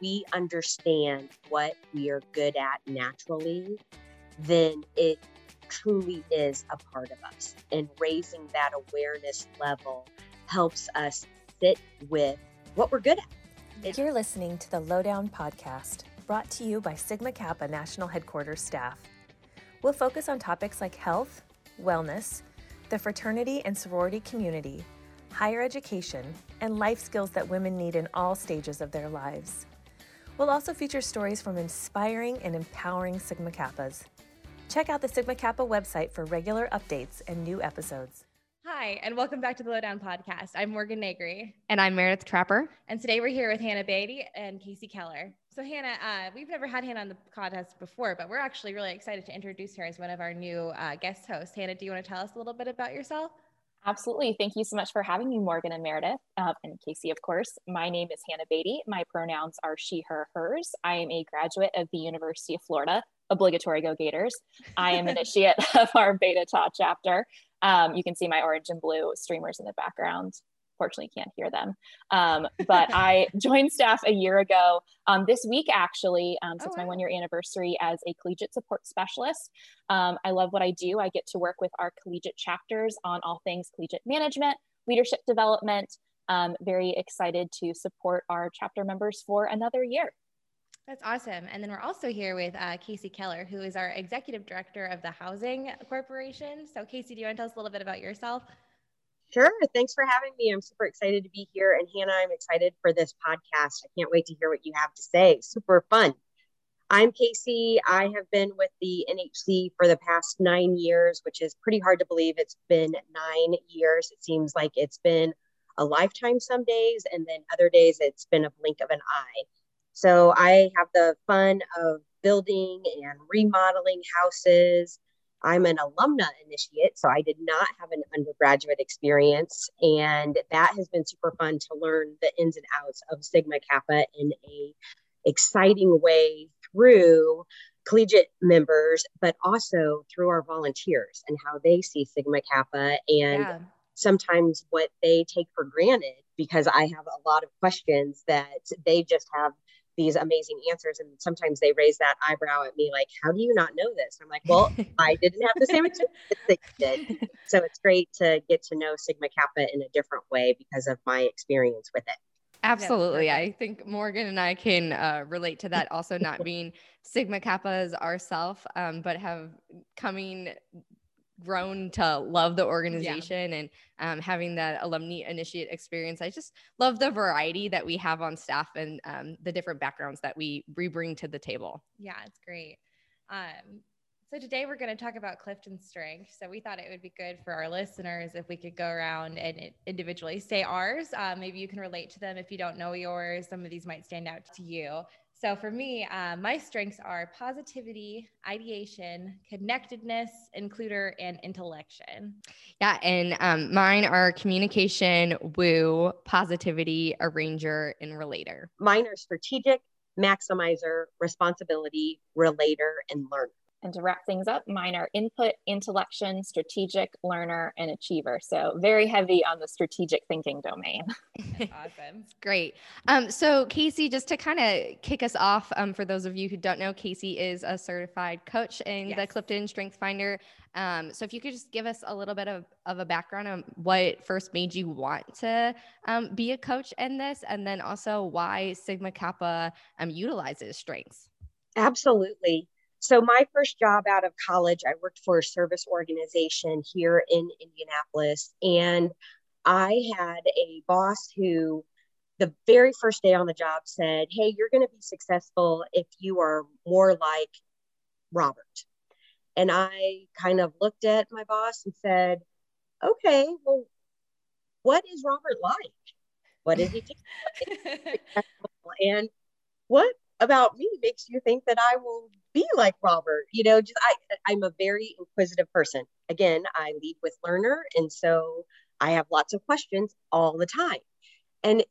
we understand what we are good at naturally, then it truly is a part of us. And raising that awareness level helps us sit with what we're good at. You're listening to the Lowdown Podcast, brought to you by Sigma Kappa National Headquarters staff. We'll focus on topics like health, wellness, the fraternity and sorority community, higher education, and life skills that women need in all stages of their lives. We'll also feature stories from inspiring and empowering Sigma Kappas. Check out the Sigma Kappa website for regular updates and new episodes. Hi, and welcome back to the Lowdown Podcast. I'm Morgan Negri. And I'm Meredith Trapper. And today we're here with Hannah Beatty and Casey Keller. So, Hannah, uh, we've never had Hannah on the podcast before, but we're actually really excited to introduce her as one of our new uh, guest hosts. Hannah, do you want to tell us a little bit about yourself? Absolutely. Thank you so much for having me, Morgan and Meredith, uh, and Casey, of course. My name is Hannah Beatty. My pronouns are she, her, hers. I am a graduate of the University of Florida. Obligatory Go Gators. I am an initiate of our Beta Tau chapter. Um, you can see my orange and blue streamers in the background unfortunately can't hear them. Um, but I joined staff a year ago um, this week, actually. Um, so oh, it's my one year anniversary as a collegiate support specialist. Um, I love what I do. I get to work with our collegiate chapters on all things collegiate management, leadership development. Um, very excited to support our chapter members for another year. That's awesome. And then we're also here with uh, Casey Keller, who is our executive director of the Housing Corporation. So, Casey, do you want to tell us a little bit about yourself? Sure. Thanks for having me. I'm super excited to be here. And Hannah, I'm excited for this podcast. I can't wait to hear what you have to say. Super fun. I'm Casey. I have been with the NHC for the past nine years, which is pretty hard to believe. It's been nine years. It seems like it's been a lifetime some days, and then other days it's been a blink of an eye. So I have the fun of building and remodeling houses, I'm an alumna initiate, so I did not have an undergraduate experience. And that has been super fun to learn the ins and outs of Sigma Kappa in a exciting way through collegiate members, but also through our volunteers and how they see Sigma Kappa and yeah. sometimes what they take for granted because I have a lot of questions that they just have these amazing answers and sometimes they raise that eyebrow at me like how do you not know this? I'm like well i didn't have the same experience that you did. So it's great to get to know sigma kappa in a different way because of my experience with it. Absolutely. Yeah, I think Morgan and I can uh, relate to that also not being Sigma Kappas ourselves, um, but have coming grown to love the organization yeah. and um, having that alumni initiate experience. I just love the variety that we have on staff and um, the different backgrounds that we, we bring to the table. Yeah, it's great. Um, so today we're going to talk about Clifton strength. So we thought it would be good for our listeners if we could go around and individually say ours. Uh, maybe you can relate to them if you don't know yours. Some of these might stand out to you. So for me, uh, my strengths are positivity, ideation, connectedness, includer, and intellection. Yeah, and um, mine are communication, woo, positivity, arranger, and relator. Mine are strategic, maximizer, responsibility, relator, and learner. And to wrap things up, mine are input, intellection, strategic, learner, and achiever. So very heavy on the strategic thinking domain. awesome. Great. Um, so Casey, just to kind of kick us off, um, for those of you who don't know, Casey is a certified coach in yes. the Clifton Strength Finder. Um, so if you could just give us a little bit of, of a background on what first made you want to um, be a coach in this, and then also why Sigma Kappa um, utilizes strengths. Absolutely. So, my first job out of college, I worked for a service organization here in Indianapolis. And I had a boss who, the very first day on the job, said, Hey, you're going to be successful if you are more like Robert. And I kind of looked at my boss and said, Okay, well, what is Robert like? What is he and what about me makes you think that I will be like Robert. You know, just I I'm a very inquisitive person. Again, I lead with learner, and so I have lots of questions all the time. And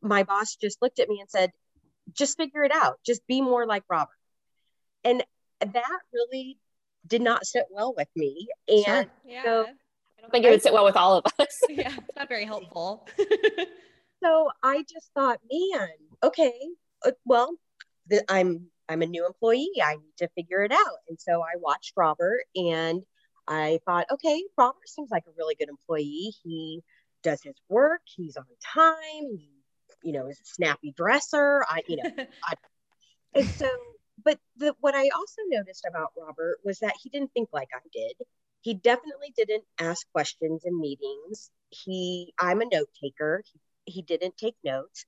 my boss just looked at me and said, "Just figure it out. Just be more like Robert." And that really did not sit well with me. And sure. yeah. so I don't think it would sit well with all of us. yeah, it's not very helpful. so I just thought, man, okay, uh, well, the, I'm I'm a new employee. I need to figure it out. And so I watched Robert and I thought, okay, Robert seems like a really good employee. He does his work. He's on time. He, you know, is a snappy dresser. I, you know, I, and so, but the, what I also noticed about Robert was that he didn't think like I did. He definitely didn't ask questions in meetings. He, I'm a note taker. He, he didn't take notes.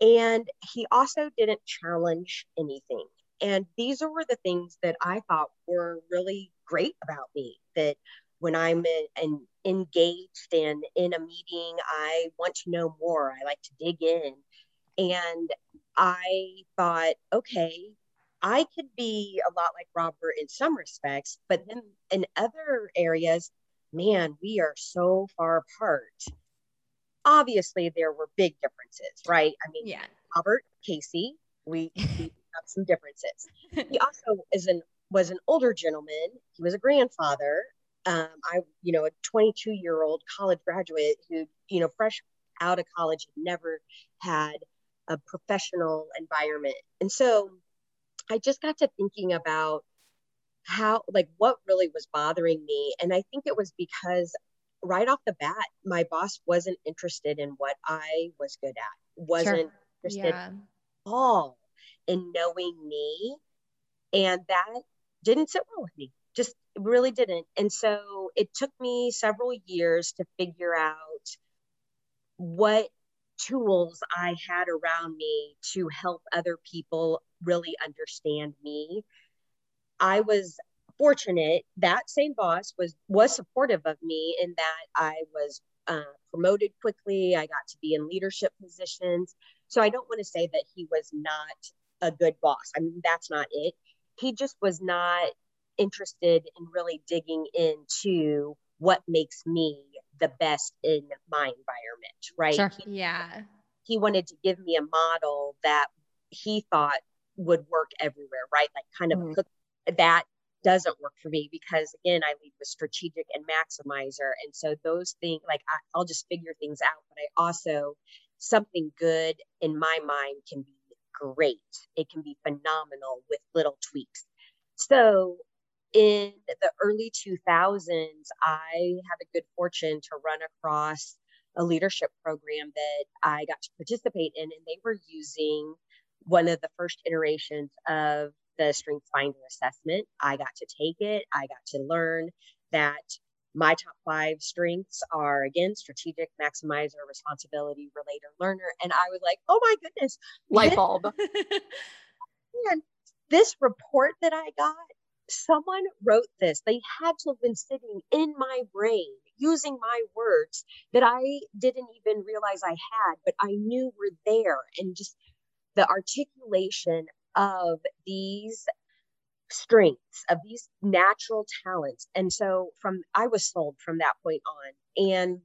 And he also didn't challenge anything. And these were the things that I thought were really great about me that when I'm in, in, engaged and in a meeting, I want to know more. I like to dig in. And I thought, okay, I could be a lot like Robert in some respects, but then in other areas, man, we are so far apart obviously there were big differences, right? I mean, yeah. Robert Casey, we, we have some differences. He also is an was an older gentleman. He was a grandfather. Um, I, you know, a 22 year old college graduate who, you know, fresh out of college, never had a professional environment. And so I just got to thinking about how, like, what really was bothering me. And I think it was because right off the bat, my boss wasn't interested in what I was good at, wasn't sure. interested yeah. at all in knowing me. And that didn't sit well with me, just really didn't. And so it took me several years to figure out what tools I had around me to help other people really understand me. I was fortunate that same boss was was supportive of me in that I was uh, promoted quickly. I got to be in leadership positions. So I don't want to say that he was not a good boss. I mean, that's not it. He just was not interested in really digging into what makes me the best in my environment, right? Sure. He, yeah. He wanted to give me a model that he thought would work everywhere, right? Like kind of mm-hmm. that doesn't work for me because again i lead with strategic and maximizer and so those things like I, i'll just figure things out but i also something good in my mind can be great. It can be phenomenal with little tweaks. So in the early 2000s i had a good fortune to run across a leadership program that i got to participate in and they were using one of the first iterations of the Strengths Finder assessment. I got to take it. I got to learn that my top five strengths are again strategic, maximizer, responsibility, relator, learner. And I was like, oh my goodness, light bulb. and this report that I got, someone wrote this. They had to have been sitting in my brain using my words that I didn't even realize I had, but I knew were there. And just the articulation of these strengths of these natural talents. And so from i was sold from that point on. And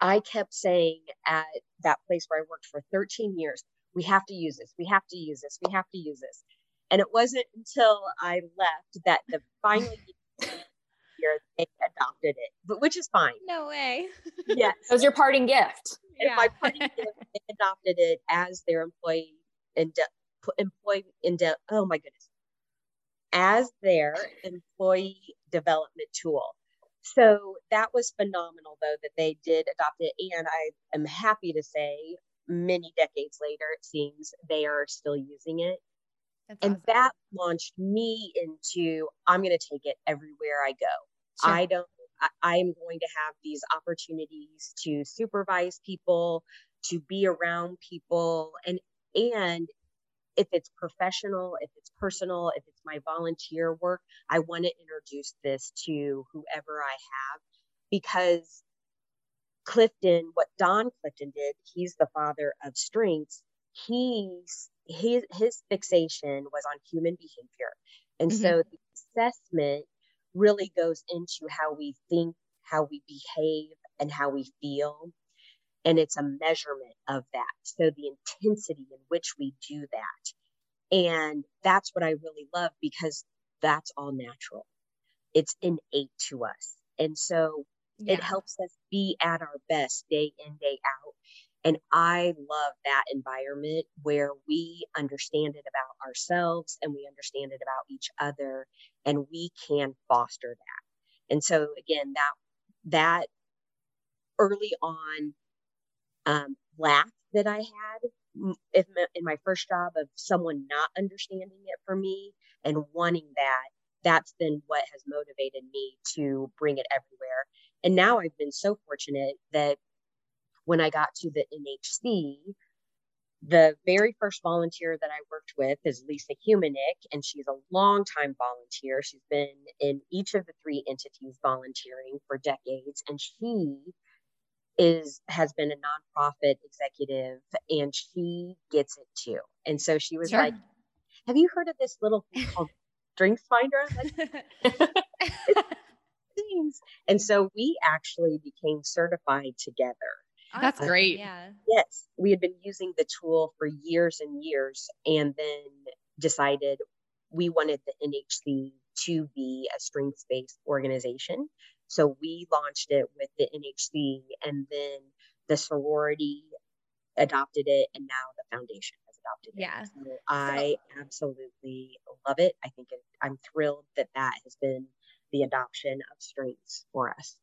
i kept saying at that place where i worked for 13 years we have to use this. We have to use this. We have to use this. And it wasn't until i left that the finally year they adopted it but which is fine. No way. Yes it was your parting gift. And yeah. my parting gift. They adopted it as their employee and employee in de- oh my goodness. As their employee development tool. So that was phenomenal though that they did adopt it. And i am happy to say many decades later it seems they are still using it. That's and awesome. that launched me into i'm going to take it everywhere i go. Sure. i don't I am going to have these opportunities to supervise people, to be around people, and and if it's professional, if it's personal, if it's my volunteer work, I want to introduce this to whoever I have because Clifton, what Don Clifton did, he's the father of strengths. He's his his fixation was on human behavior. And mm-hmm. so the assessment really goes into how we think, how we behave, and how we feel and it's a measurement of that. So the intensity in which we do that. And that's what I really love because that's all natural. It's innate to us. And so yeah. it helps us be at our best day in, day out. And I love that environment where we understand it about ourselves and we understand it about each other and we can foster that. And so again, that that early on um, lack that I had if in my first job of someone not understanding it for me and wanting that. That's been what has motivated me to bring it everywhere. And now I've been so fortunate that when I got to the NHC, the very first volunteer that I worked with is Lisa Humanick, and she's a longtime volunteer. She's been in each of the three entities volunteering for decades, and she is has been a nonprofit executive and she gets it too. And so she was sure. like, Have you heard of this little thing called Strengths Finder? Like, and so we actually became certified together. That's uh, great. Yeah. Yes. We had been using the tool for years and years and then decided we wanted the NHC to be a strengths based organization. So we launched it with the NHC and then the sorority adopted it and now the foundation has adopted it. Yeah. So I absolutely love it. I think it, I'm thrilled that that has been the adoption of strengths for us.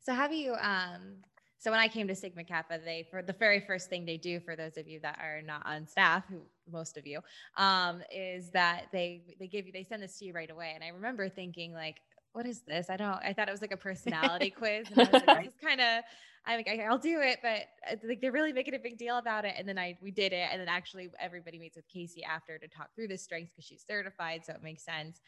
So have you um so when I came to Sigma Kappa, they for the very first thing they do for those of you that are not on staff, who most of you, um, is that they they give you they send this to you right away. And I remember thinking like, what is this? I don't, I thought it was like a personality quiz. And I was like, this is kind of, I'm like, I'll do it, but uh, like they're really making a big deal about it. And then I, we did it. And then actually everybody meets with Casey after to talk through the strengths because she's certified. So it makes sense.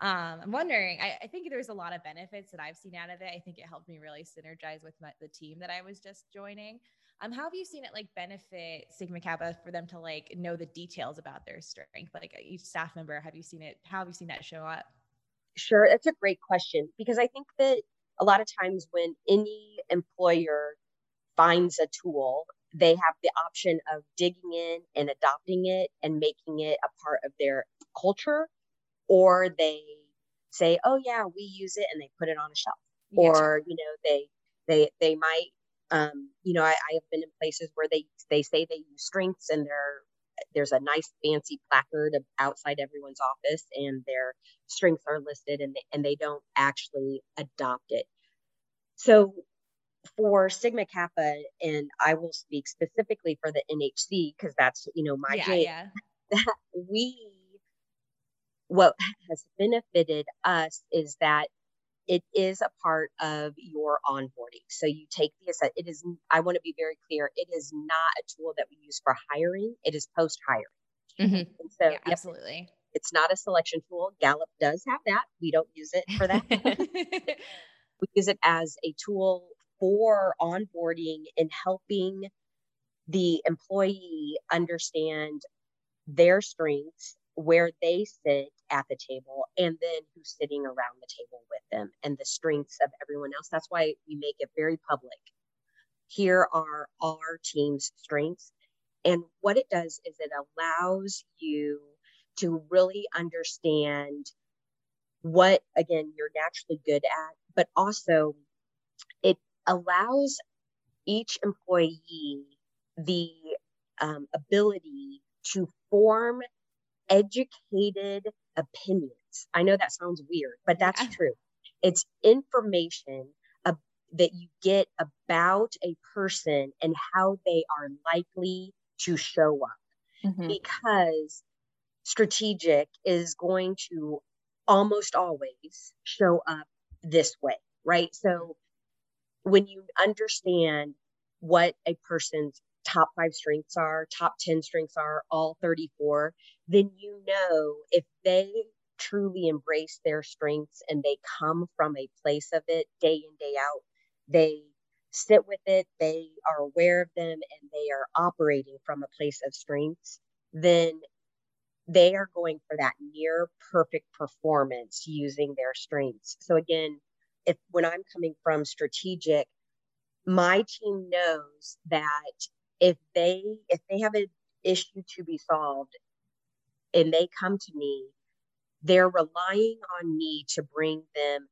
Um, I'm wondering, I, I, think there's a lot of benefits that I've seen out of it. I think it helped me really synergize with my, the team that I was just joining. Um, how have you seen it like benefit Sigma Kappa for them to like know the details about their strength? Like each staff member, have you seen it? How have you seen that show up? Sure, that's a great question because I think that a lot of times when any employer finds a tool, they have the option of digging in and adopting it and making it a part of their culture, or they say, "Oh yeah, we use it," and they put it on a shelf, yeah. or you know, they they they might, um, you know, I, I have been in places where they they say they use strengths and they're there's a nice fancy placard outside everyone's office and their strengths are listed and they, and they don't actually adopt it. So for Sigma Kappa, and I will speak specifically for the NHC because that's you know my yeah, yeah. that we what has benefited us is that it is a part of your onboarding. So you take the asset. It is, I want to be very clear, it is not a tool that we use for hiring, it is post hiring. Mm-hmm. So, yeah, yep, absolutely. It's not a selection tool. Gallup does have that. We don't use it for that. we use it as a tool for onboarding and helping the employee understand their strengths where they sit at the table and then who's sitting around the table with them and the strengths of everyone else. That's why we make it very public. Here are our team's strengths. And what it does is it allows you to really understand what, again, you're naturally good at, but also it allows each employee the um, ability to form educated opinions. I know that sounds weird, but that's yeah. true. It's information uh, that you get about a person and how they are likely to show up mm-hmm. because strategic is going to almost always show up this way, right? So when you understand what a person's top five strengths are, top 10 strengths are, all 34, then you know if they truly embrace their strengths and they come from a place of it day in, day out, they sit with it, they are aware of them, and they are operating from a place of strengths, then they are going for that near perfect performance using their strengths. So, again, if when I'm coming from strategic, my team knows that if they if they have an issue to be solved and they come to me they're relying on me to bring them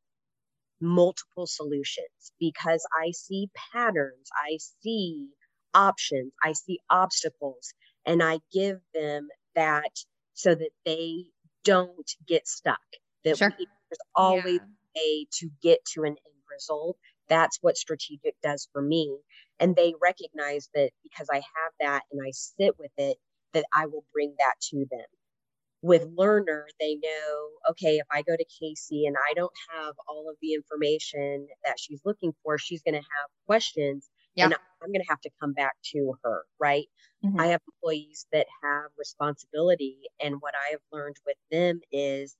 multiple solutions because i see patterns i see options, I see obstacles, and I give them that so that they don't get stuck. That sure. we, there's always yeah. a way to get to an end result. That's what strategic does for me. And they recognize that because I have that and I sit with it, that I will bring that to them. With learner, they know, okay, if I go to Casey and I don't have all of the information that she's looking for, she's going to have questions and I'm going to have to come back to her, right? Mm-hmm. I have employees that have responsibility. And what I have learned with them is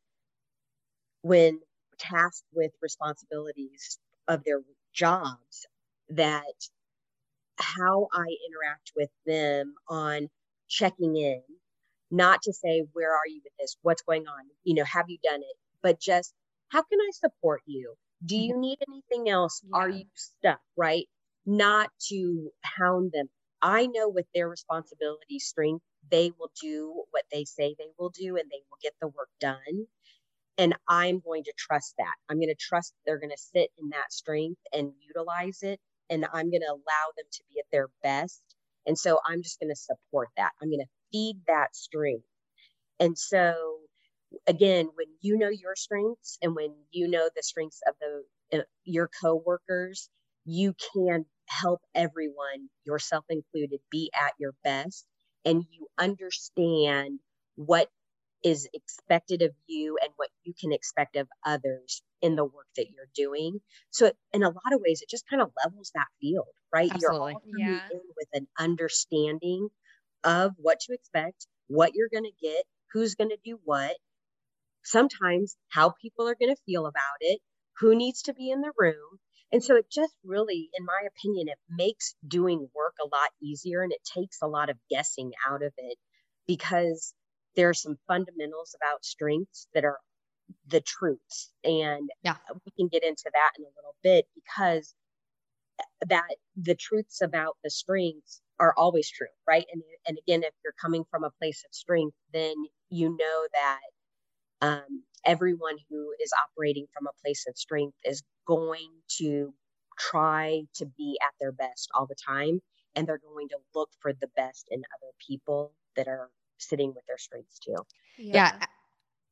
when tasked with responsibilities of their jobs, that how I interact with them on checking in, not to say, where are you with this? What's going on? You know, have you done it? But just, how can I support you? Do mm-hmm. you need anything else? Yeah. Are you stuck? Right? Not to hound them. I know with their responsibility strength, they will do what they say they will do and they will get the work done. And I'm going to trust that. I'm going to trust they're going to sit in that strength and utilize it. And I'm going to allow them to be at their best. And so I'm just going to support that. I'm going to feed that strength. And so, again, when you know your strengths and when you know the strengths of the uh, your coworkers, you can help everyone, yourself included, be at your best. And you understand what is expected of you and what you can expect of others in the work that you're doing. So, in a lot of ways, it just kind of levels that field, right? Absolutely. You're all yeah. in with an understanding of what to expect, what you're going to get, who's going to do what, sometimes how people are going to feel about it, who needs to be in the room. And so it just really, in my opinion, it makes doing work a lot easier and it takes a lot of guessing out of it because there are some fundamentals about strengths that are the truths. And yeah. we can get into that in a little bit because that the truths about the strengths are always true, right? And and again, if you're coming from a place of strength, then you know that um, everyone who is operating from a place of strength is going to try to be at their best all the time and they're going to look for the best in other people that are sitting with their strengths too yeah, yeah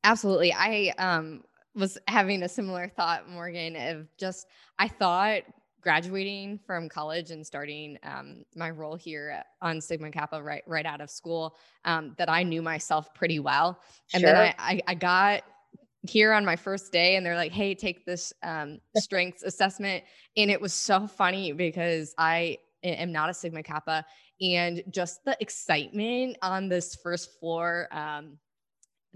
absolutely i um was having a similar thought morgan of just i thought graduating from college and starting um, my role here on Sigma Kappa right right out of school, um, that I knew myself pretty well. And sure. then I, I, I got here on my first day and they're like hey take this um, strengths assessment and it was so funny because i am not a sigma kappa and just the excitement on this first floor um,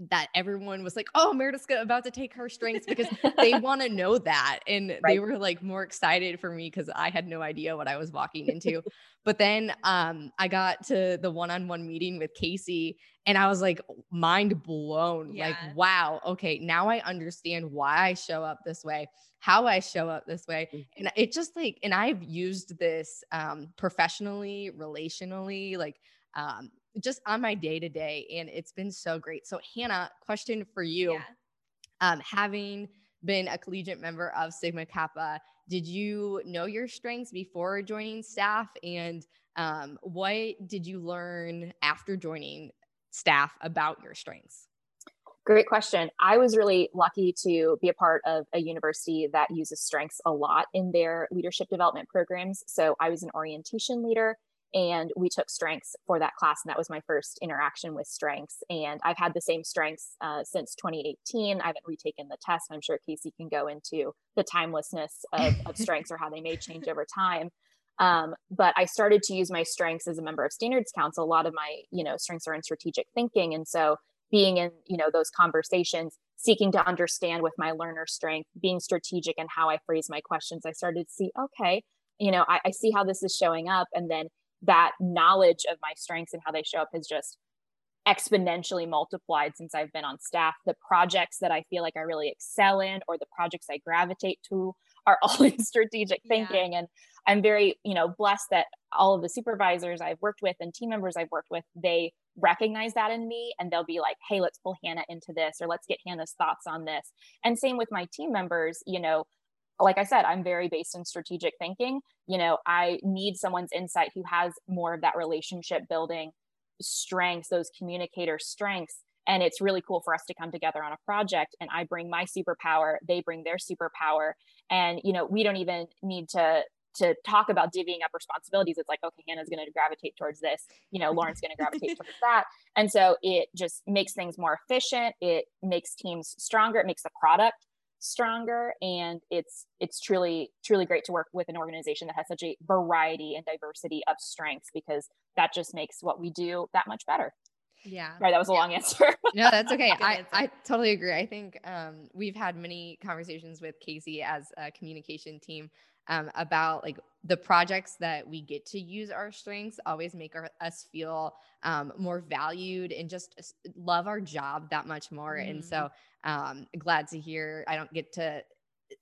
that everyone was like, "Oh, Meredith's about to take her strengths," because they want to know that, and right. they were like more excited for me because I had no idea what I was walking into. but then um, I got to the one-on-one meeting with Casey, and I was like mind blown. Yeah. Like, wow, okay, now I understand why I show up this way, how I show up this way, mm-hmm. and it just like, and I've used this um, professionally, relationally, like um, just on my day to day. And it's been so great. So, Hannah, question for you. Yeah. Um, having been a collegiate member of Sigma Kappa, did you know your strengths before joining staff? And um, what did you learn after joining staff about your strengths? Great question. I was really lucky to be a part of a university that uses strengths a lot in their leadership development programs. So I was an orientation leader and we took strengths for that class and that was my first interaction with strengths. And i've had the same strengths uh, since 2018 i haven't retaken the test. I'm sure casey can go into the timelessness of, of strengths or how they may change over time. Um, but i started to use my strengths as a member of standards council. A lot of my you know strengths are in strategic thinking. And so being in you know those conversations seeking to understand with my learner strength being strategic and how i phrase my questions i started to see okay you know I, I see how this is showing up. And then that knowledge of my strengths and how they show up has just exponentially multiplied since I've been on staff. The projects that I feel like I really excel in or the projects I gravitate to are all in strategic thinking. Yeah. And I'm very, you know, blessed that all of the supervisors I've worked with and team members I've worked with, they recognize that in me and they'll be like, hey, let's pull Hannah into this or let's get Hannah's thoughts on this. And same with my team members, you know, like I said, I'm very based in strategic thinking. You know, I need someone's insight who has more of that relationship building strengths, those communicator strengths. And it's really cool for us to come together on a project and I bring my superpower, they bring their superpower. And, you know, we don't even need to to talk about divvying up responsibilities it's like okay hannah's going to gravitate towards this you know lauren's going to gravitate towards that and so it just makes things more efficient it makes teams stronger it makes the product stronger and it's it's truly truly great to work with an organization that has such a variety and diversity of strengths because that just makes what we do that much better. Yeah. Right that was a yeah. long answer. No that's okay. I, I totally agree. I think um, we've had many conversations with casey as a communication team um, about like the projects that we get to use our strengths always make our, us feel um, more valued and just love our job that much more. Mm-hmm. And so um, glad to hear I don't get to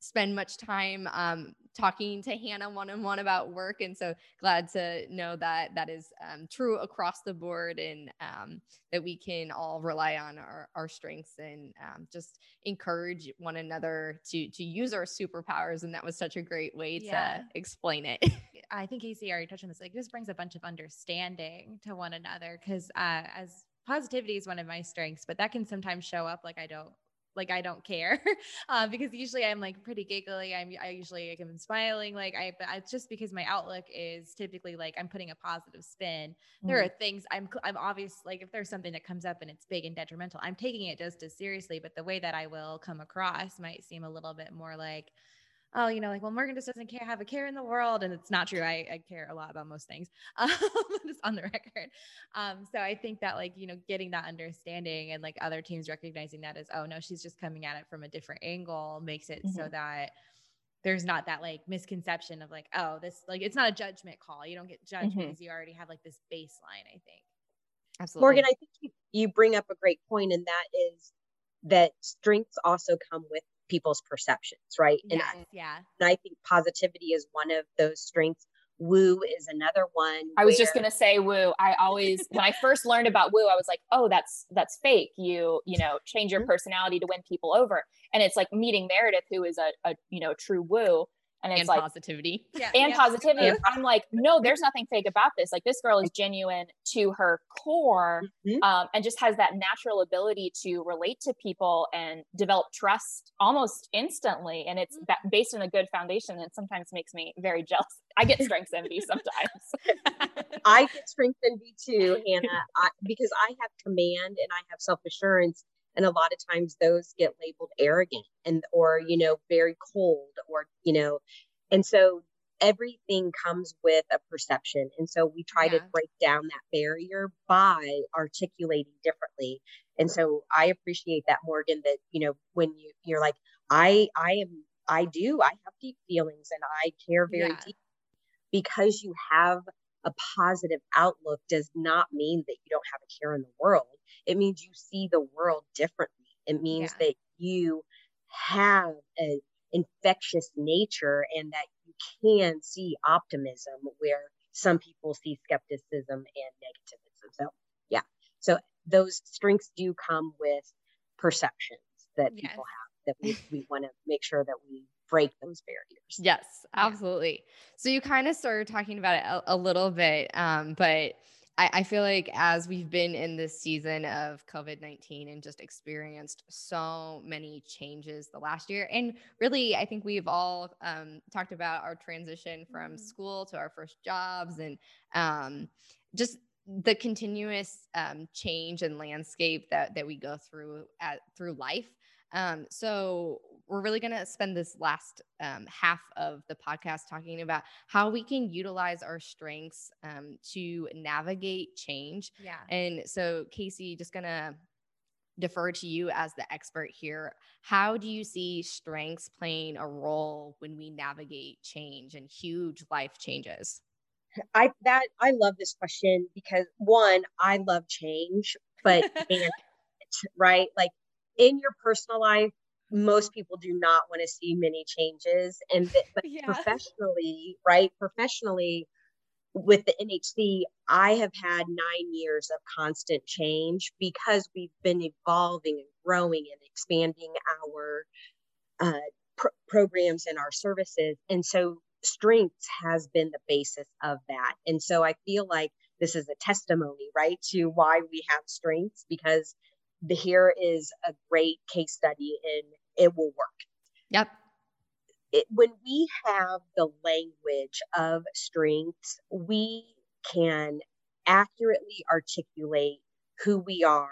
spend much time um, talking to Hannah one on one about work. And so glad to know that that is um, true across the board and um, that we can all rely on our, our strengths and um, just encourage one another to, to use our superpowers. And that was such a great way yeah. to explain it. I think Casey already touched on this. Like this brings a bunch of understanding to one another because uh, as positivity is one of my strengths, but that can sometimes show up like I don't like I don't care uh, because usually I'm like pretty giggly. I'm I usually like, I'm smiling like I but it's just because my outlook is typically like I'm putting a positive spin. Mm-hmm. There are things I'm I'm obvious like if there's something that comes up and it's big and detrimental, I'm taking it just as seriously. But the way that I will come across might seem a little bit more like oh, you know, like, well, Morgan just doesn't care, have a care in the world. And it's not true. I, I care a lot about most things, um, just on the record. Um, so I think that, like, you know, getting that understanding and like other teams recognizing that as, oh, no, she's just coming at it from a different angle makes it mm-hmm. so that there's not that like misconception of like, oh, this, like, it's not a judgment call. You don't get judged mm-hmm. because you already have like this baseline, I think. Absolutely. Morgan, I think you, you bring up a great point, and that is that strengths also come with people's perceptions, right? And yes, I, yeah. And I think positivity is one of those strengths. Woo is another one. I was just gonna say woo. I always when I first learned about woo, I was like, oh, that's that's fake. You you know change your mm-hmm. personality to win people over, and it's like meeting Meredith, who is a, a you know true woo, and it's and like positivity. Yeah, and yeah. positivity. I'm like no there's nothing fake about this. Like this girl is genuine to her core mm-hmm. um, and just has that natural ability to relate to people and develop trust almost instantly and it's mm-hmm. based on a good foundation and sometimes makes me very jealous. I get strength envy sometimes. I get strength envy too hannah. I, because i have command and i have self-assurance and a lot of times those get labeled arrogant and or you know very cold or you know and so everything comes with a perception and so we try yeah. to break down that barrier by articulating differently and so i appreciate that morgan that you know when you you're like i i am i do i have deep feelings and i care very yeah. deep because you have a positive outlook does not mean that you don't have a care in the world. It means you see the world differently. It means yeah. that you have an infectious nature and that you can see optimism where some people see skepticism and negativism. So, yeah. So, those strengths do come with perceptions that yes. people have that we, we want to make sure that we break those barriers. Yes, absolutely. Yeah. So you kind of started talking about it a, a little bit, um, but I, I, feel like as we've been in this season of COVID 19 and just experienced so many changes the last year, and really, I think we've all um, talked about our transition from mm-hmm. school to our first jobs and um, just the continuous um, change and landscape that that we go through at through life. Um, so we're really going to spend this last um, half of the podcast talking about how we can utilize our strengths um, to navigate change. Yeah. And so, Casey, just going to defer to you as the expert here. How do you see strengths playing a role when we navigate change and huge life changes? I that I love this question because one, I love change, but right? Like in your personal life, most people do not want to see many changes and but yeah. professionally right professionally with the nhc i have had nine years of constant change because we've been evolving and growing and expanding our uh, pr- programs and our services. And so strengths has been the basis of that. And so I feel like this is a testimony, right, to why we have strengths because the, here is a great case study and it will work. Yep. It, when we have the language of strengths, we can accurately articulate who we are,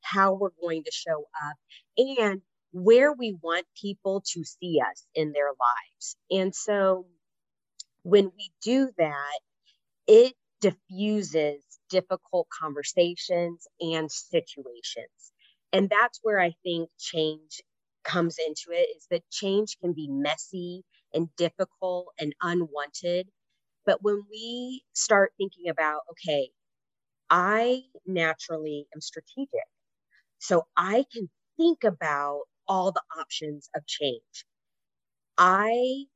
how we're going to show up, and where we want people to see us in their lives. And so when we do that, it diffuses difficult conversations and situations. And that's where I think change comes into it is that change can be messy and difficult and unwanted. But when we start thinking about, okay, I naturally am strategic. So I can think about all the options of change. I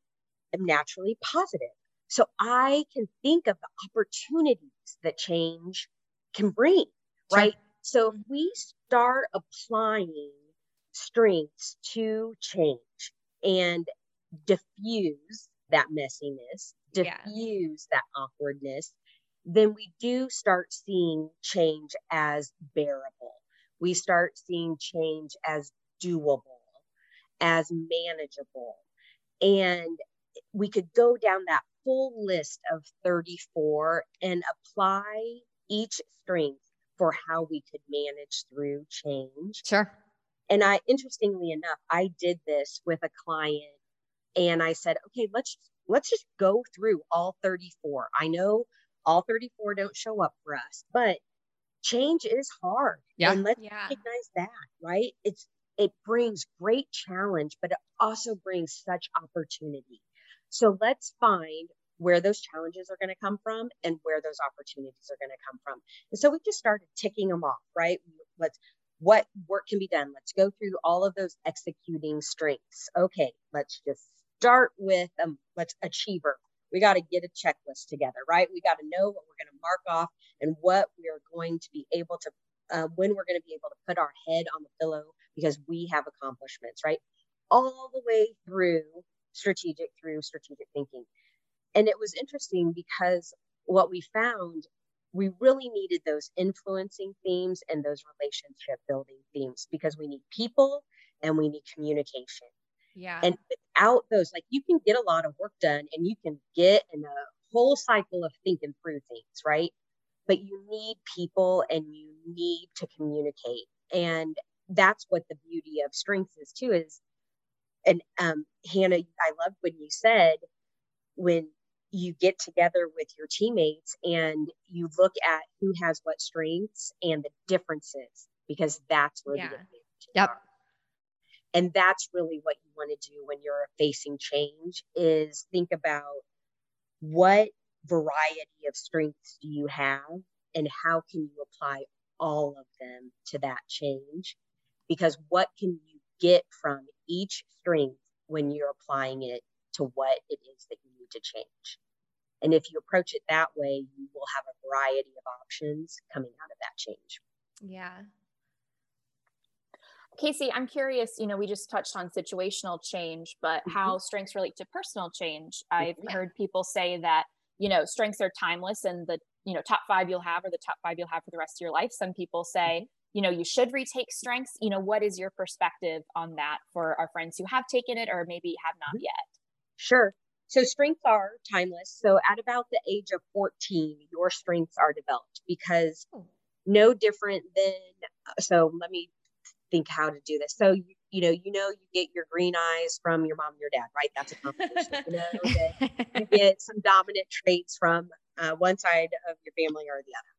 am naturally positive. So I can think of the opportunities that change can bring, right? So if we start applying strengths to change and diffuse that messiness, diffuse yeah. that awkwardness, then we do start seeing change as bearable. We start seeing change as doable, as manageable. And we could go down that full list of 34 and apply each strength for how we could manage through change. Sure. And I, interestingly enough, I did this with a client and I said, okay, let's, let's just go through all 34. I know all 34 don't show up for us, but change is hard. Yeah. And let's yeah. recognize that, right? It's, it brings great challenge, but it also brings such opportunity. So let's find where those challenges are going to come from and where those opportunities are going to come from. And so we just started ticking them off, right? Let's what work can be done. Let's go through all of those executing strengths. Okay, let's just start with um, let's achiever. We got to get a checklist together, right? We got to know what we're going to mark off and what we are going to be able to, uh, when we're going to be able to put our head on the pillow because we have accomplishments, right? All the way through strategic, through strategic thinking. And it was interesting because what we found we really needed those influencing themes and those relationship building themes because we need people and we need communication. Yeah. And without those, like you can get a lot of work done and you can get in a whole cycle of thinking through things, right? But you need people and you need to communicate. And that's what the beauty of strengths is too, is and um Hannah, I loved when you said when you get together with your teammates and you look at who has what strengths and the differences because that's where yeah. the yep. Are. And that's really what you want to do when you're facing change is think about what variety of strengths do you have and how can you apply all of them to that change because what can you get from each strength when you're applying it to what it is that you to change. And if you approach it that way, you will have a variety of options coming out of that change. Yeah. Casey, I'm curious, you know, we just touched on situational change, but mm-hmm. how strengths relate to personal change. I've heard people say that, you know, strengths are timeless and the, you know, top five you'll have or the top five you'll have for the rest of your life. Some people say, mm-hmm. you know, you should retake strengths. You know, what is your perspective on that for our friends who have taken it or maybe have not mm-hmm. yet? Sure. So strengths are timeless. So at about the age of 14, your strengths are developed because oh. no different than so let me think how to do this. So you, you know, you know, you get your green eyes from your mom and your dad, right? That's a combination. you know, you get some dominant traits from uh, one side of your family or the other.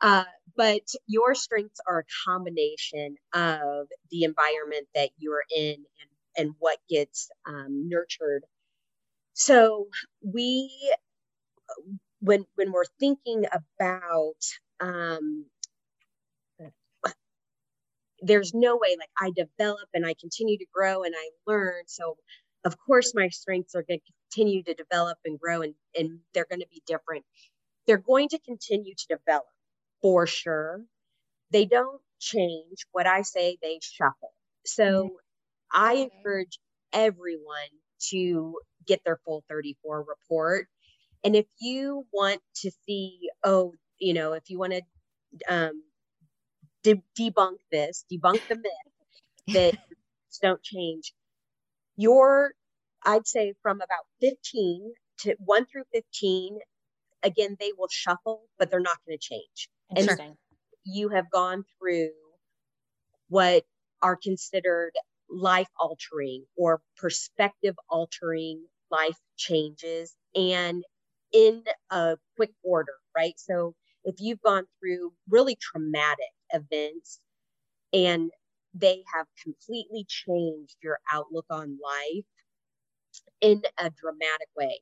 Uh, but your strengths are a combination of the environment that you're in and, and what gets um, nurtured so we, when when we're thinking about, um, there's no way like I develop and I continue to grow and I learn. So of course my strengths are going to continue to develop and grow and, and they're going to be different. They're going to continue to develop for sure. They don't change. What I say, they shuffle. So mm-hmm. I encourage everyone to get their full 34 report. And if you want to see, oh, you know, if you want to um, de- debunk this, debunk the myth that don't change, your, I'd say from about 15 to 1 through 15, again, they will shuffle, but they're not going to change. And you have gone through what are considered life altering or perspective altering life changes and in a quick order, right? So if you've gone through really traumatic events and they have completely changed your outlook on life in a dramatic way,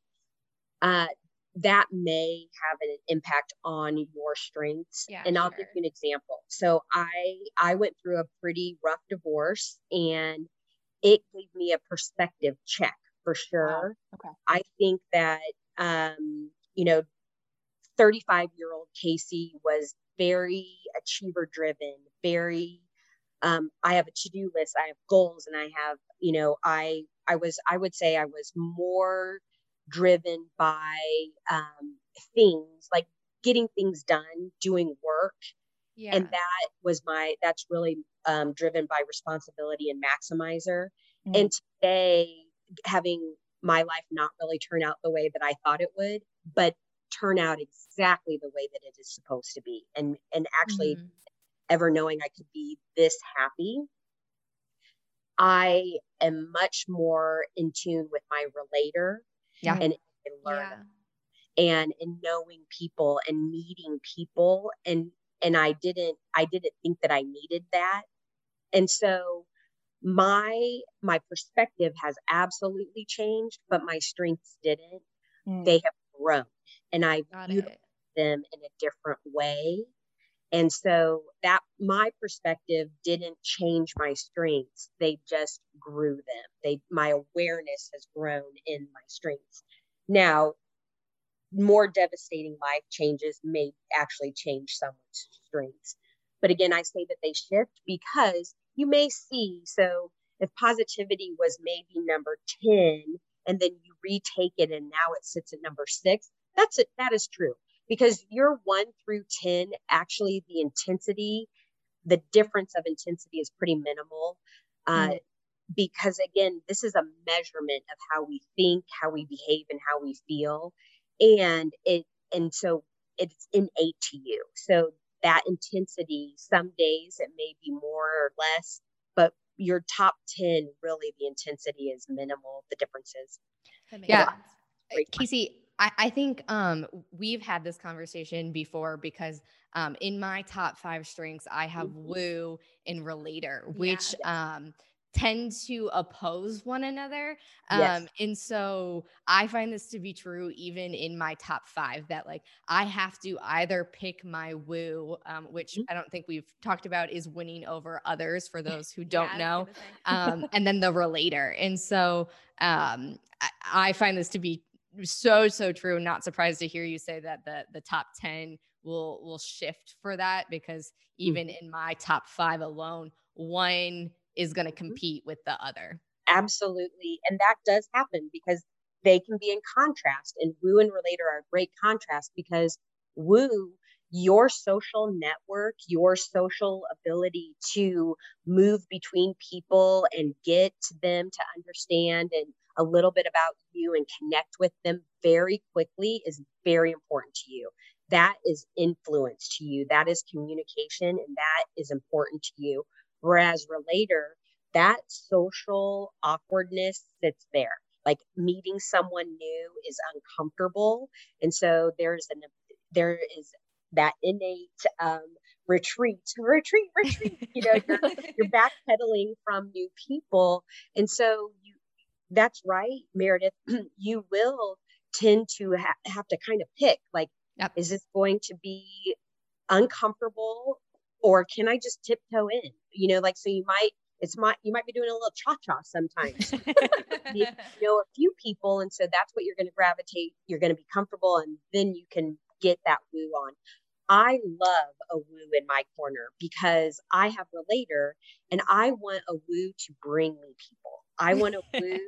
uh, that may have an impact on your strengths. Yeah, and i'll give you an example. So i i went through a pretty rough divorce and it gave me a perspective check for sure wow. okay i think that um you know 35 year old casey was very achiever driven very um i have a to-do list i have goals and i have you know i i was i would say i was more driven by um, things like getting things done, doing work. Yeah. And that was my, that's really um, driven by responsibility and maximizer. Mm-hmm. And today, having my life not really turn out the way that I thought it would, but turn out exactly the way that it is supposed to be. And, and actually, mm-hmm. ever knowing I could be this happy I am much more in tune with my relator yeah. and, and learn yeah. and in knowing people and meeting people and and I didn't I didn't think that I needed that. And so my my perspective has absolutely changed, but my strengths didn't. Mm. They have grown and I them in a different way. And so that my perspective didn't change my strengths. They just grew them. They my awareness has grown in my strengths. Now, more devastating life changes may actually change someone's strengths. But again, I say that they shift because you may see so if positivity was maybe number 10 and then you retake it and now it sits at number 6, that's it that is true because your one through 10, actually, the intensity, the difference of intensity is pretty minimal. Uh, mm. Because again, this is a measurement of how we think, how we behave, and how we feel. And it, and so it's innate to you. So that intensity, some days it may be more or less, but your top 10, really the intensity is minimal, the differences. Yeah. Casey, I, I think um, we've had this conversation before because um, in my top five strengths, I have mm-hmm. woo and relator, which yeah. um, tend to oppose one another. Um, yes. And so I find this to be true even in my top five that like I have to either pick my woo, um, which mm-hmm. I don't think we've talked about is winning over others for those who don't yeah, know, um, and then the relator. And so um, I, I find this to be so so true not surprised to hear you say that the the top 10 will will shift for that because mm. even mm-hmm. in my top 5 alone one is going to mm-hmm. compete with the other absolutely and that does happen because they can be in contrast and woo and relator are a great contrast because woo your social network, your social ability to move between people and get them to understand and a little bit about you and connect with them very quickly is very important to you. That is influence to you. That is communication and that is important to you. Whereas relator, that social awkwardness sits there. Like meeting someone new is uncomfortable. And so there's an there is that innate um, retreat, retreat, retreat. You know, you're, you're backpedaling from new people, and so you that's right, Meredith. you will tend to ha- have to kind of pick like, yep. is this going to be uncomfortable or can I just tiptoe in? You know, like, so you might, it's my, you might be doing a little cha cha sometimes. you know, a few people. And so that's what you're going to gravitate. You're going to be comfortable and then you can get that woo on. I love a woo in my corner because I have relator and I want a woo to bring me people. I want a woo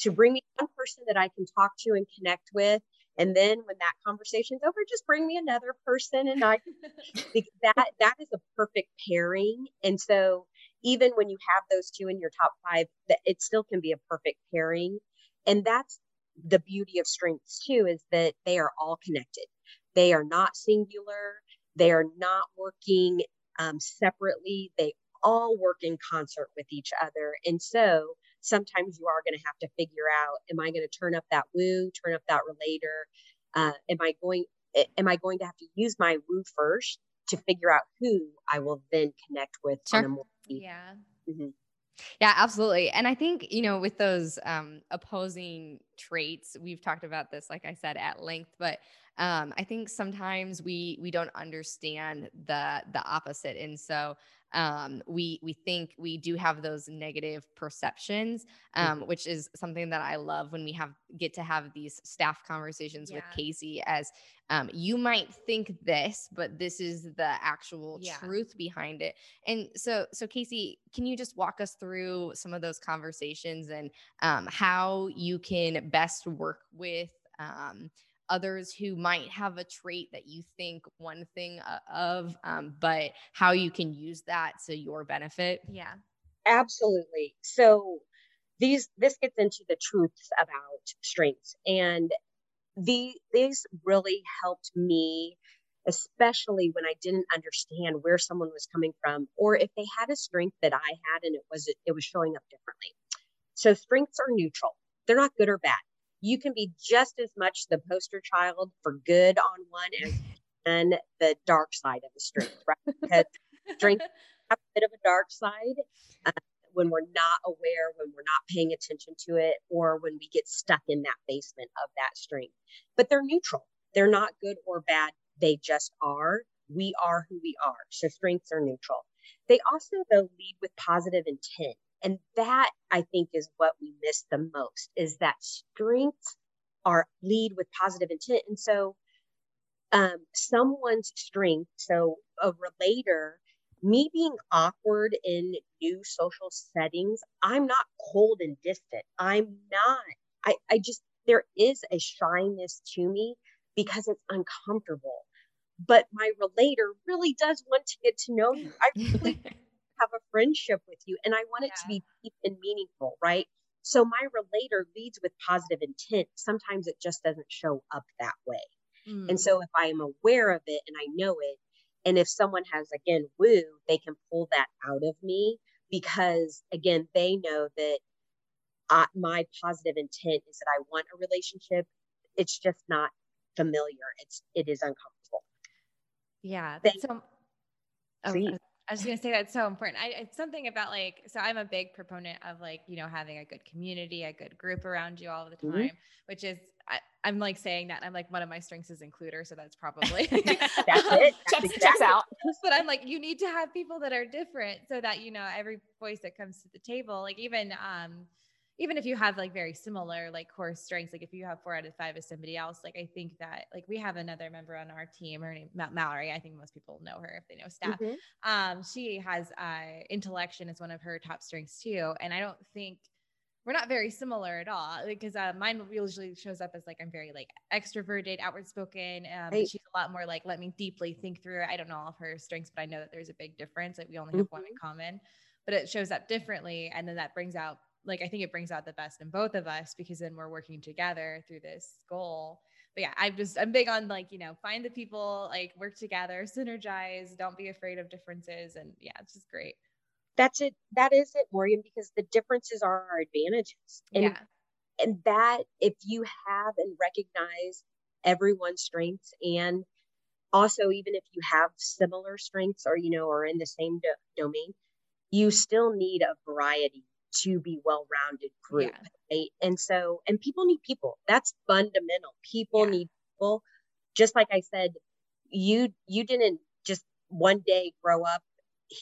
to bring me one person that I can talk to and connect with. And then when that conversation's over, just bring me another person and I that that is a perfect pairing. And so even when you have those two in your top five, that it still can be a perfect pairing. And that's the beauty of strengths too, is that they are all connected. They are not singular. They are not working um, separately. They all work in concert with each other. And so sometimes you are going to have to figure out, am I going to turn up that woo, turn up that relator? Uh, am I going, am I going to have to use my woo first to figure out who I will then connect with sure. on a more yeah. Mm-hmm. Yeah, absolutely. And I think, you know, with those um, opposing traits, we've talked about this, like I said, at length, but um, I think sometimes we we don't understand the the opposite, and so um, we we think we do have those negative perceptions, um, mm-hmm. which is something that I love when we have get to have these staff conversations yeah. with Casey. As um, you might think this, but this is the actual yeah. truth behind it. And so, so Casey, can you just walk us through some of those conversations and um, how you can best work with um, others who might have a trait that you think one thing uh, of, um, but how you can use that to your benefit. Yeah, absolutely. So these this gets into the truths about strengths, and the these really helped me especially when I didn't understand where someone was coming from or if they had a strength that I had and it was it was showing up differently. So strengths are neutral. They're not good or bad you can be just as much the poster child for good on one as and the dark side of the strength, right? Because strength have a bit of a dark side uh, when we're not aware, when we're not paying attention to it, or when we get stuck in that basement of that strength. But they're neutral. They're not good or bad. They just are. We are who we are. So strengths are neutral. They also, though, lead with positive intent. And that I think is what we miss the most is that strengths are lead with positive intent. And so um, someone's strength, so a relator, me being awkward in new social settings, I'm not cold and distant. I'm not, I, I just, there is a shyness to me because it's uncomfortable. But my relator really does want to get to know you. I really have a friendship with you and I want it yeah. to be deep and meaningful, right? So my relator leads with positive intent. Sometimes it just doesn't show up that way. Mm. And so if I am aware of it and I know it, and if someone has again woo, they can pull that out of me because again, they know that I, my positive intent is that I want a relationship. It's just not familiar. It's it is uncomfortable. Yeah. They, so, oh, I was gonna say that's so important. I, it's something about like, so I'm a big proponent of like, you know, having a good community, a good group around you all the mm-hmm. time, mm-hmm. which is, I, am like saying that I'm like one of my strengths is includer, so that's probably that's it. Checks, exactly. checks out. But I'm like, you need to have people that are different so that you know every voice that comes to the table, like even um even if you have like very similar like core strengths, like if you have four out of five as somebody else, like I think that like we have another member on our team, her name Mallory. I think most people know her if they know staff. Mm-hmm. Um, she has uh, intellection as one of her top strengths too, and I don't think we're not very similar at all because uh, mine usually shows up as like I'm very like extroverted, outward spoken. Um, right. She's a lot more like let me deeply think through. I don't know all of her strengths, but I know that there's a big difference. Like we only have mm-hmm. one in mm-hmm. common, but it shows up differently, and then that brings out like I think it brings out the best in both of us because then we're working together through this goal. But yeah, I'm just I'm big on like, you know, find the people, like work together, synergize, don't be afraid of differences. And yeah, it's just great. That's it. That is it, Morgan, because the differences are our advantages. And yeah. and that if you have and recognize everyone's strengths and also even if you have similar strengths or you know are in the same do- domain you still need a variety to be well-rounded group yeah. right? and so and people need people. That's fundamental. People yeah. need people. Just like i said you you didn't just one day grow up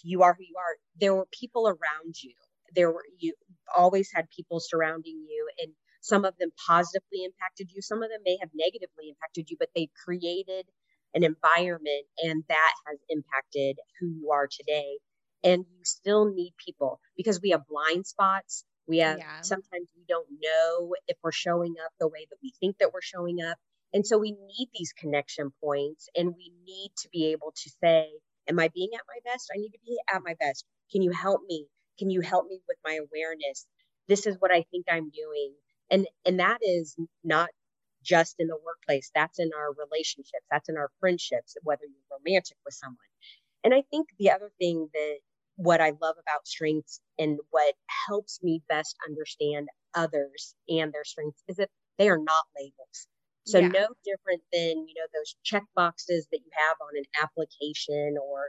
you are who you are. There were people around you. There were you always had people surrounding you and some of them positively impacted you. Some of them may have negatively impacted you but they created an environment and that has impacted who you are today and you still need people because we have blind spots. We have yeah. sometimes we don't know if we're showing up the way that we think that we're showing up. And so we need these connection points and we need to be able to say am i being at my best? I need to be at my best. Can you help me? Can you help me with my awareness? This is what i think i'm doing. And and that is not just in the workplace. That's in our relationships. That's in our friendships whether you're romantic with someone. And i think the other thing that what i love about strengths and what helps me best understand others and their strengths is that they are not labels so yeah. no different than you know those check boxes that you have on an application or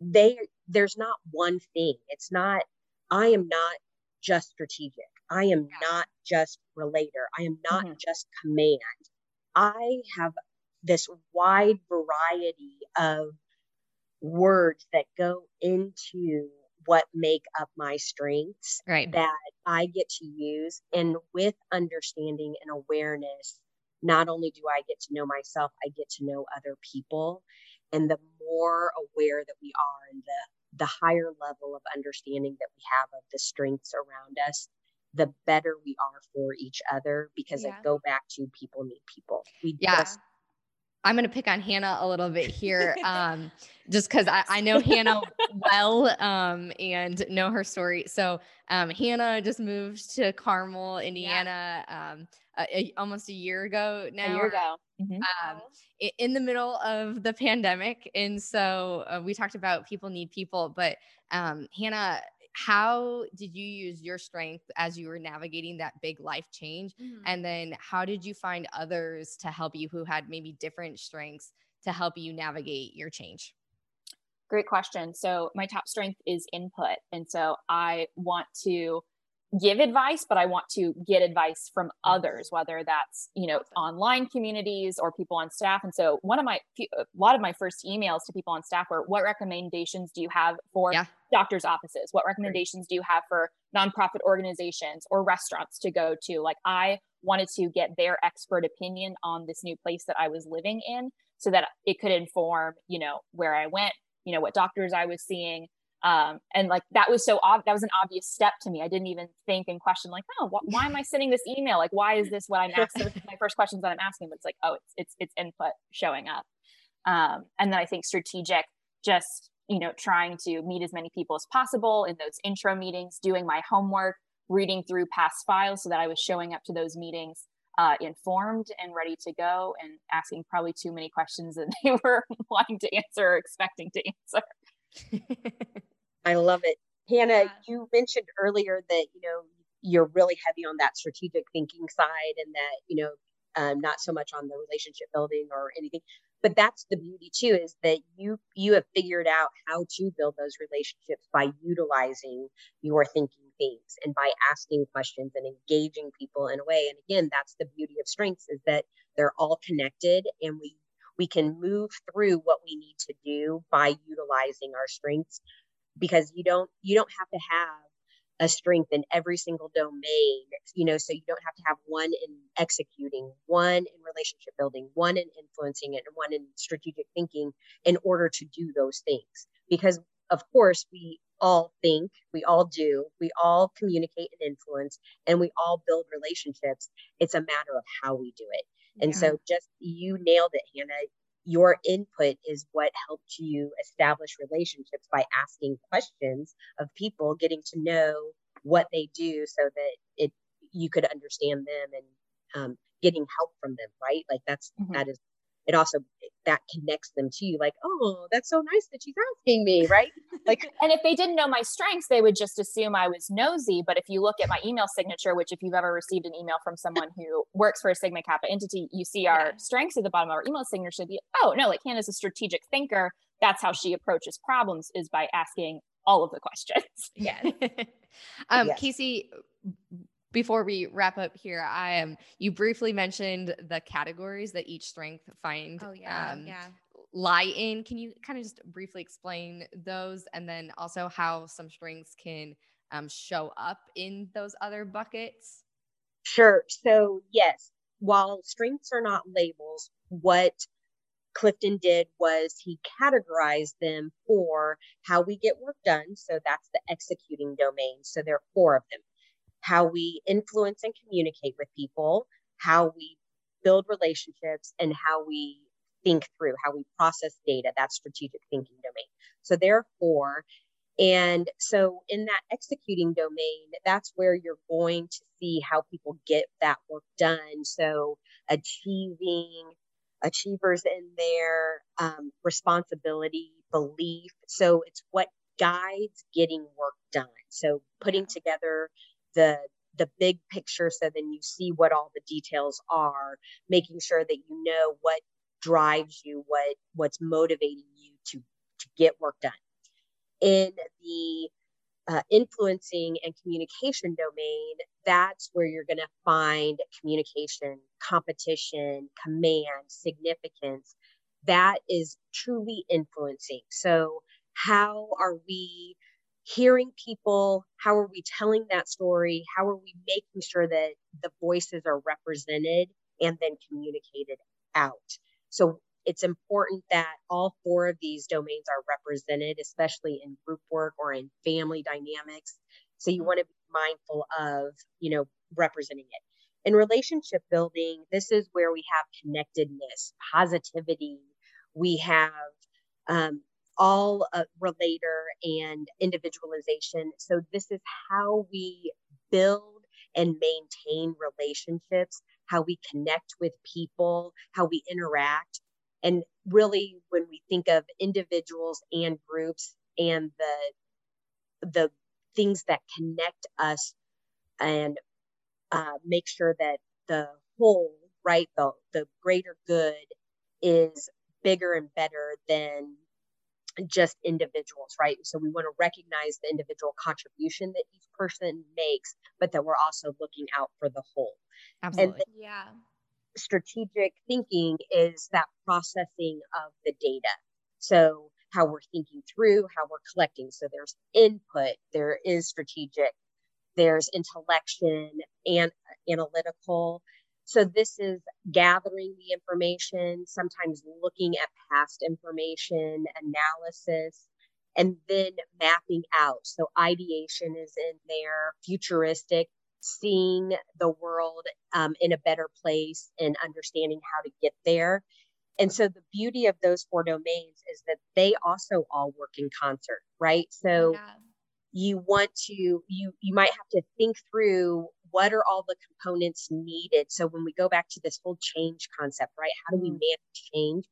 they there's not one thing it's not i am not just strategic I am yeah. not just relator. I am not mm-hmm. just command. I have this wide variety of words that go into what make up my strengths right. that I get to use. And with understanding and awareness, not only do I get to know myself, I get to know other people. And the more aware that we are and the the higher level of understanding that we have of the strengths around us, the better we are for each other because yeah. I go back to people need people. We yeah. Just- I'm going to pick on Hannah a little bit here, um, just because I, I, know Hannah well um, and know her story. So um, Hannah just moved to Carmel, Indiana, yeah. um, a, a, almost a year ago now. A year ago. Mm-hmm. Um, in the middle of the pandemic, and so uh, we talked about people need people, but um, Hannah how did you use your strength as you were navigating that big life change? Mm-hmm. and then how did you find others to help you who had maybe different strengths to help you navigate your change? Great question. So my top strength is input. And so i want to give advice but i want to get advice from mm-hmm. others whether that's you know online communities or people on staff. And so one of my a lot of my first emails to people on staff were what recommendations do you have for yeah. doctors offices? What recommendations do you have for nonprofit organizations or restaurants to go to? Like i wanted to get their expert opinion on this new place that i was living in so that it could inform you know where i went you know what doctors i was seeing um, and like that was so ob- that was an obvious step to me. I didn't even think and question like oh wh- why am i sending this email? Like why is this what i'm asking my first questions that i'm asking but it's like oh it's it's it's input showing up. Um, and then i think strategic just you know trying to meet as many people as possible in those intro meetings doing my homework reading through past files so that i was showing up to those meetings uh, informed and ready to go and asking probably too many questions that they were wanting to answer or expecting to answer I love it. Hannah, yeah. you mentioned earlier that, you know, you're really heavy on that strategic thinking side and that, you know, um, not so much on the relationship building or anything but that's the beauty too is that you you have figured out how to build those relationships by utilizing your thinking themes and by asking questions and engaging people in a way and again that's the beauty of strengths is that they're all connected and we we can move through what we need to do by utilizing our strengths because you don't you don't have to have a strength in every single domain you know so you don't have to have one in executing one in relationship building one in influencing it and one in strategic thinking in order to do those things because of course we all think we all do we all communicate and influence and we all build relationships it's a matter of how we do it and yeah. so just you nailed it, Hannah. Your input is what helped you establish relationships by asking questions of people, getting to know what they do so that it you could understand them and um, getting help from them, right? Like that's mm-hmm. that is it also that connects them to you like oh that's so nice that she's asking me right? Like and if they didn't know my strengths they would just assume i was nosy. But if you look at my email signature which if you've ever received an email from someone who works for a sigma kappa entity you see our yeah. strengths at the bottom of our email signature. Be oh no like hannah's a strategic thinker. That's how she approaches problems is by asking all of the questions. Yeah um yes. casey before we wrap up here, I am. Um, you briefly mentioned the categories that each strength find. Oh yeah, um, yeah. Lie in. Can you kind of just briefly explain those, and then also how some strengths can um, show up in those other buckets? Sure. So yes, while strengths are not labels, what Clifton did was he categorized them for how we get work done. So that's the executing domain. So there are four of them how we influence and communicate with people, how we build relationships, and how we think through, how we process data. That's strategic thinking domain. So therefore. And so in that executing domain, that's where you're going to see how people get that work done. So achieving, achievers in their um, responsibility, belief. So it's what guides getting work done. So putting together the the big picture so then you see what all the details are making sure that you know what drives you what what's motivating you to to get work done. In the uh, influencing and communication domain that's where you're going to find communication competition command significance. That is truly influencing. So how are we hearing people how are we telling that story? How are we making sure that the voices are represented and then communicated out? So it's important that all four of these domains are represented especially in group work or in family dynamics. So you want to be mindful of you know representing it. In relationship building this is where we have connectedness positivity. We have um, all uh, relator and individualization. So, this is how we build and maintain relationships, how we connect with people, how we interact. And really, when we think of individuals and groups and the, the things that connect us and uh, make sure that the whole, right, the, the greater good is bigger and better than just individuals, right? So we want to recognize the individual contribution that each person makes, but that we're also looking out for the whole. Absolutely. And yeah. Strategic thinking is that processing of the data. So how we're thinking through, how we're collecting. So there's input, there is strategic, there's intellection and uh, analytical, so this is gathering the information, sometimes looking at past information, analysis, and then mapping out. So ideation is in there, futuristic, seeing the world um, in a better place and understanding how to get there. And so the beauty of those four domains is that they also all work in concert, right? So yeah. you want to you you might have to think through what are all the components needed? So when we go back to this whole change concept, right? How do we mm. manage change?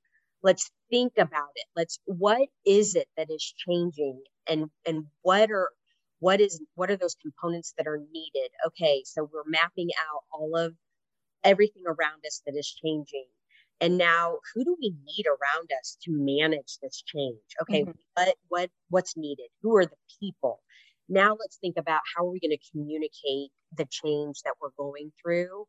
Let's think about it. Let's what is it that is changing and and what are what is what are those components that are needed? Okay, so we're mapping out all of everything around us that is changing. And now who do we need around us to manage this change? Okay, mm-hmm. what what what's needed? Who are the people? Now let's think about how are we going to communicate the change that we're going through.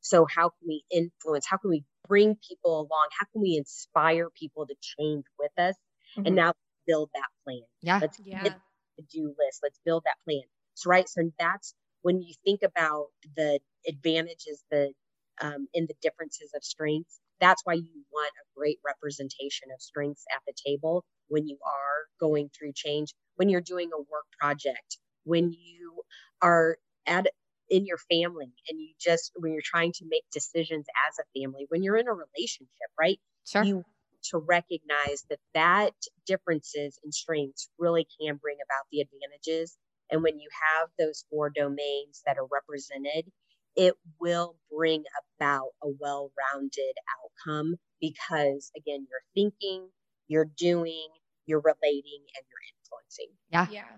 So how can we influence? How can we bring people along? How can we inspire people to change with us? Mm-hmm. And now build that plan. Yeah. Let's yeah. get the do list. Let's build that plan. So right. So that's when you think about the advantages, the um, in the differences of strengths. That's why you want a great representation of strengths at the table when you are going through change, when you're doing a work project, when you are at in your family and you just when you're trying to make decisions as a family when you're in a relationship right sure. you to recognize that that differences in strengths really can bring about the advantages and when you have those four domains that are represented it will bring about a well-rounded outcome because again you're thinking you're doing you're relating and you're influencing yeah yeah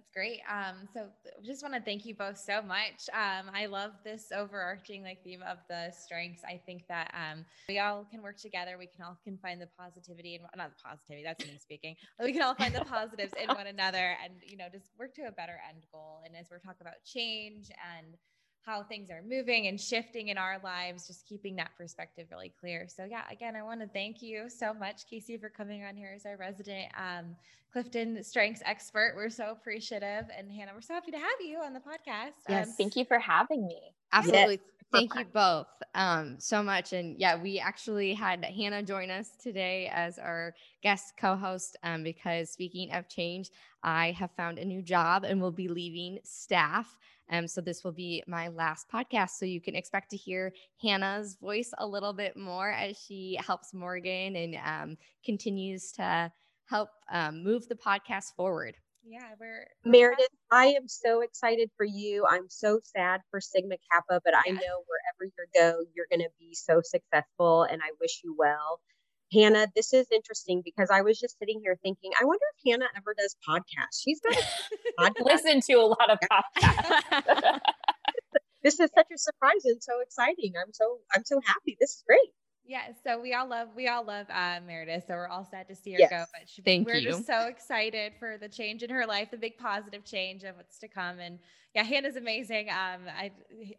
that's great. Um, so just want to thank you both so much. Um, I love this overarching like theme of the strengths. I think that um, we all can work together. We can all can find the positivity and not the positivity. That's me speaking. We can all find the positives in one another, and you know, just work to a better end goal. And as we're talking about change and how things are moving and shifting in our lives, just keeping that perspective really clear. So, yeah, again, I want to thank you so much, Casey, for coming on here as our resident um, Clifton strengths expert. We're so appreciative. And Hannah, we're so happy to have you on the podcast. Yes, um, thank you for having me. Absolutely. Thank you both um, so much. And yeah, we actually had Hannah join us today as our guest co host um, because speaking of change, I have found a new job and will be leaving staff. Um, so this will be my last podcast. So you can expect to hear Hannah's voice a little bit more as she helps Morgan and um, continues to help um, move the podcast forward. Yeah, we're Meredith. I am so excited for you. I'm so sad for Sigma Kappa, but I know wherever you go, you're going to be so successful, and I wish you well. Hannah, this is interesting because I was just sitting here thinking, I wonder if Hannah ever does podcasts. She's got a podcast. Listen to a lot of podcasts. this is such a surprise and so exciting. I'm so I'm so happy. This is great. Yeah, so we all love we all love uh, Meredith, so we're all sad to see her go. But she, Thank we're you. just so excited for the change in her life, the big positive change of what's to come. And yeah, Hannah's amazing. Um, I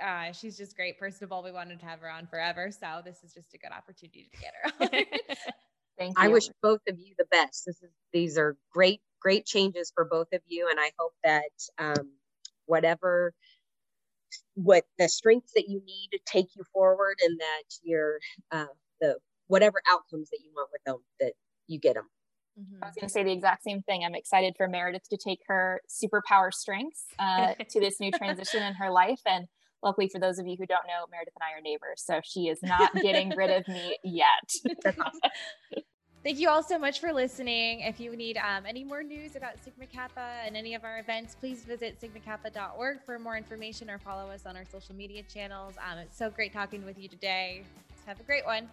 uh, she's just great. First of all, we wanted to have her on forever, so this is just a good opportunity to get her on. Thank you. I wish both of you the best. This is these are great, great changes for both of you, and I hope that um, whatever what the strengths that you need to take you forward, and that your uh, the whatever outcomes that you want with them, that you get them. Mhm. I was going to say the exact same thing. I'm excited for Meredith to take her superpower strengths uh, to this new transition in her life. And luckily, for those of you who don't know, Meredith and I are neighbors. So she is not getting rid of me yet. Thank you all so much for listening. If you need um, any more news about Sigma Kappa and any of our events, please visit sigmakappa.org for more information or follow us on our social media channels. Um, it's so great talking with you today. Have a great one.